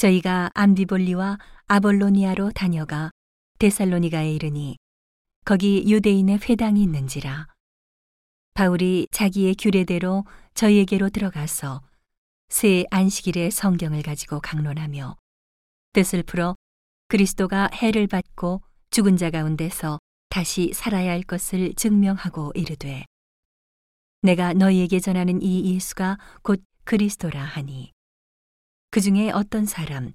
저희가 암비볼리와 아볼로니아로 다녀가 데살로니가에 이르니 거기 유대인의 회당이 있는지라. 바울이 자기의 규례대로 저희에게로 들어가서 새 안식일의 성경을 가지고 강론하며 뜻을 풀어 그리스도가 해를 받고 죽은 자 가운데서 다시 살아야 할 것을 증명하고 이르되 내가 너희에게 전하는 이 예수가 곧 그리스도라 하니 그 중에 어떤 사람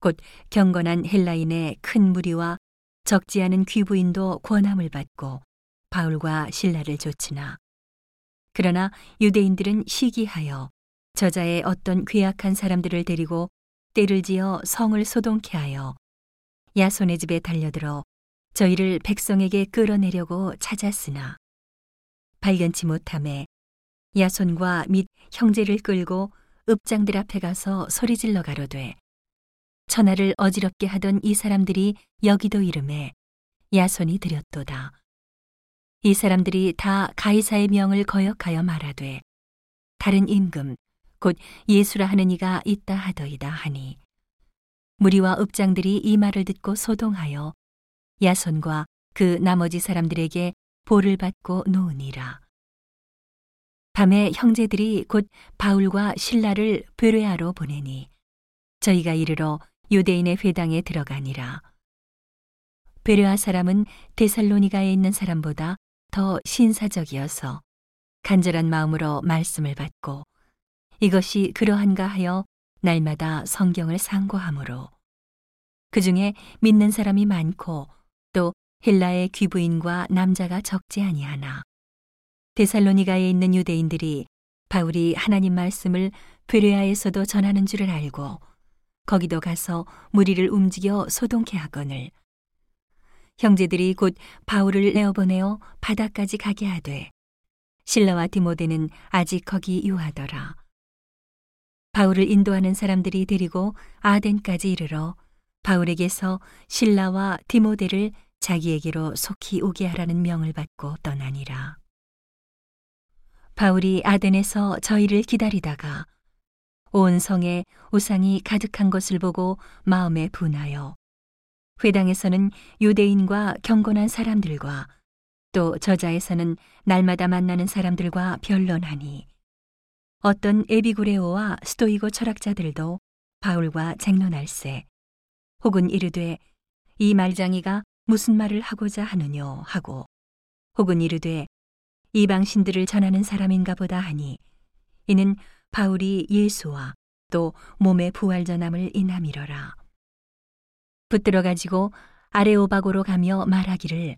곧 경건한 헬라인의 큰 무리와 적지 않은 귀부인도 권함을 받고 바울과 신라를 좇으나 그러나 유대인들은 시기하여 저자의 어떤 괴악한 사람들을 데리고 때를 지어 성을 소동케 하여 야손의 집에 달려들어 저희를 백성에게 끌어내려고 찾았으나 발견치 못함에 야손과 및 형제를 끌고 읍장들 앞에 가서 소리질러 가로되 천하를 어지럽게 하던 이 사람들이 여기도 이름에 야손이 드렸도다. 이 사람들이 다 가이사의 명을 거역하여 말하되 다른 임금 곧 예수라 하는 이가 있다 하더이다 하니 무리와 읍장들이 이 말을 듣고 소동하여 야손과 그 나머지 사람들에게 볼을 받고 놓으니라. 밤에 형제들이 곧 바울과 신라를 베레아로 보내니 저희가 이르러 유대인의 회당에 들어가니라. 베레아 사람은 데살로니가에 있는 사람보다 더 신사적이어서 간절한 마음으로 말씀을 받고 이것이 그러한가 하여 날마다 성경을 상고하므로 그 중에 믿는 사람이 많고 또 헬라의 귀부인과 남자가 적지 아니하나 데살로니가에 있는 유대인들이 바울이 하나님 말씀을 베레아에서도 전하는 줄을 알고 거기도 가서 무리를 움직여 소동케 하거늘 형제들이 곧 바울을 내어보내어 바다까지 가게 하되 신라와 디모데는 아직 거기 유하더라. 바울을 인도하는 사람들이 데리고 아덴까지 이르러 바울에게서 신라와 디모데를 자기에게로 속히 오게 하라는 명을 받고 떠나니라. 바울이 아덴에서 저희를 기다리다가 온 성에 우상이 가득한 것을 보고 마음에 분하여 회당에서는 유대인과 경건한 사람들과 또 저자에서는 날마다 만나는 사람들과 변론하니 어떤 에비구레오와 스토이고 철학자들도 바울과 쟁론할세 혹은 이르되 이 말장이가 무슨 말을 하고자 하느뇨? 하고 혹은 이르되 이방신들을 전하는 사람인가 보다 하니 이는 바울이 예수와 또 몸의 부활전함을 인함이러라. 붙들어 가지고 아레오바고로 가며 말하기를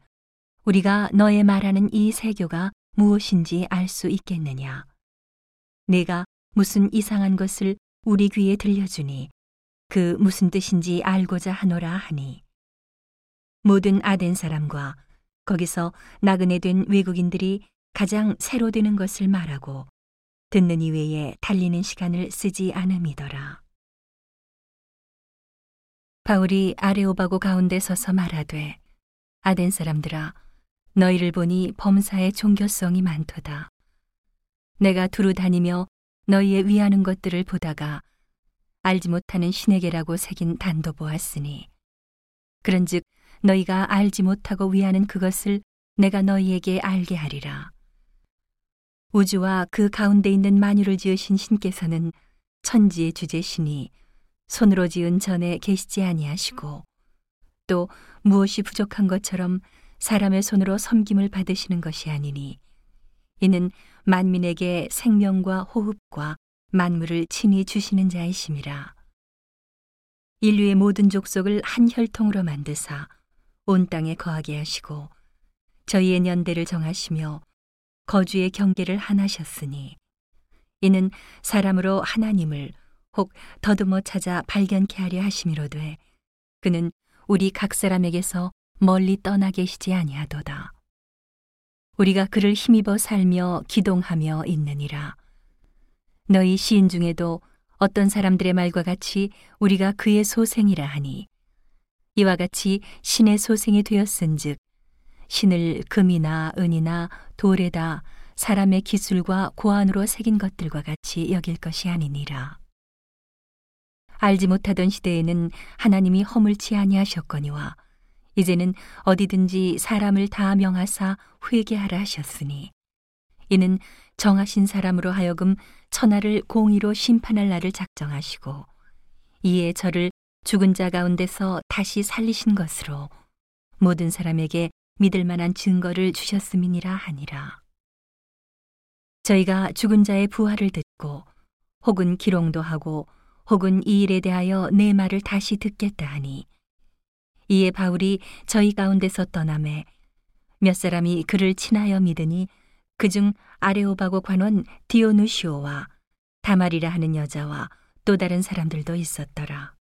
우리가 너의 말하는 이 세교가 무엇인지 알 수 있겠느냐. 내가 무슨 이상한 것을 우리 귀에 들려주니 그 무슨 뜻인지 알고자 하노라 하니 모든 아덴 사람과 거기서 나그네 된 외국인들이 가장 새로 되는 것을 말하고 듣는 이외에 달리는 시간을 쓰지 않음이더라. 바울이 아레오바고 가운데 서서 말하되 아덴 사람들아 너희를 보니 범사의 종교성이 많도다. 내가 두루 다니며 너희의 위하는 것들을 보다가 알지 못하는 신에게라고 새긴 단도 보았으니 그런즉 너희가 알지 못하고 위하는 그것을 내가 너희에게 알게 하리라. 우주와 그 가운데 있는 만유를 지으신 신께서는 천지의 주제시니 손으로 지은 전에 계시지 아니하시고 또 무엇이 부족한 것처럼 사람의 손으로 섬김을 받으시는 것이 아니니 이는 만민에게 생명과 호흡과 만물을 친히 주시는 자이심이라. 인류의 모든 족속을 한 혈통으로 만드사 온 땅에 거하게 하시고 저희의 년대를 정하시며 거주의 경계를 하나셨으니 이는 사람으로 하나님을 혹 더듬어 찾아 발견케 하려 하심이로되 그는 우리 각 사람에게서 멀리 떠나 계시지 아니하도다. 우리가 그를 힘입어 살며 기동하며 있느니라. 너희 시인 중에도 어떤 사람들의 말과 같이 우리가 그의 소생이라 하니 이와 같이 신의 소생이 되었은즉 신을 금이나 은이나 돌에다 사람의 기술과 고안으로 새긴 것들과 같이 여길 것이 아니니라. 알지 못하던 시대에는 하나님이 허물치 아니하셨거니와 이제는 어디든지 사람을 다 명하사 회개하라 하셨으니 이는 정하신 사람으로 하여금 천하를 공의로 심판할 날을 작정하시고 이에 저를 죽은 자 가운데서 다시 살리신 것으로 모든 사람에게 믿을 만한 증거를 주셨음이니라 하니라. 저희가 죽은 자의 부활을 듣고 혹은 기롱도 하고 혹은 이 일에 대하여 내 말을 다시 듣겠다 하니 이에 바울이 저희 가운데서 떠남에 몇 사람이 그를 친하여 믿으니 그중 아레오바고 관원 디오누시오와 다말이라 하는 여자와 또 다른 사람들도 있었더라.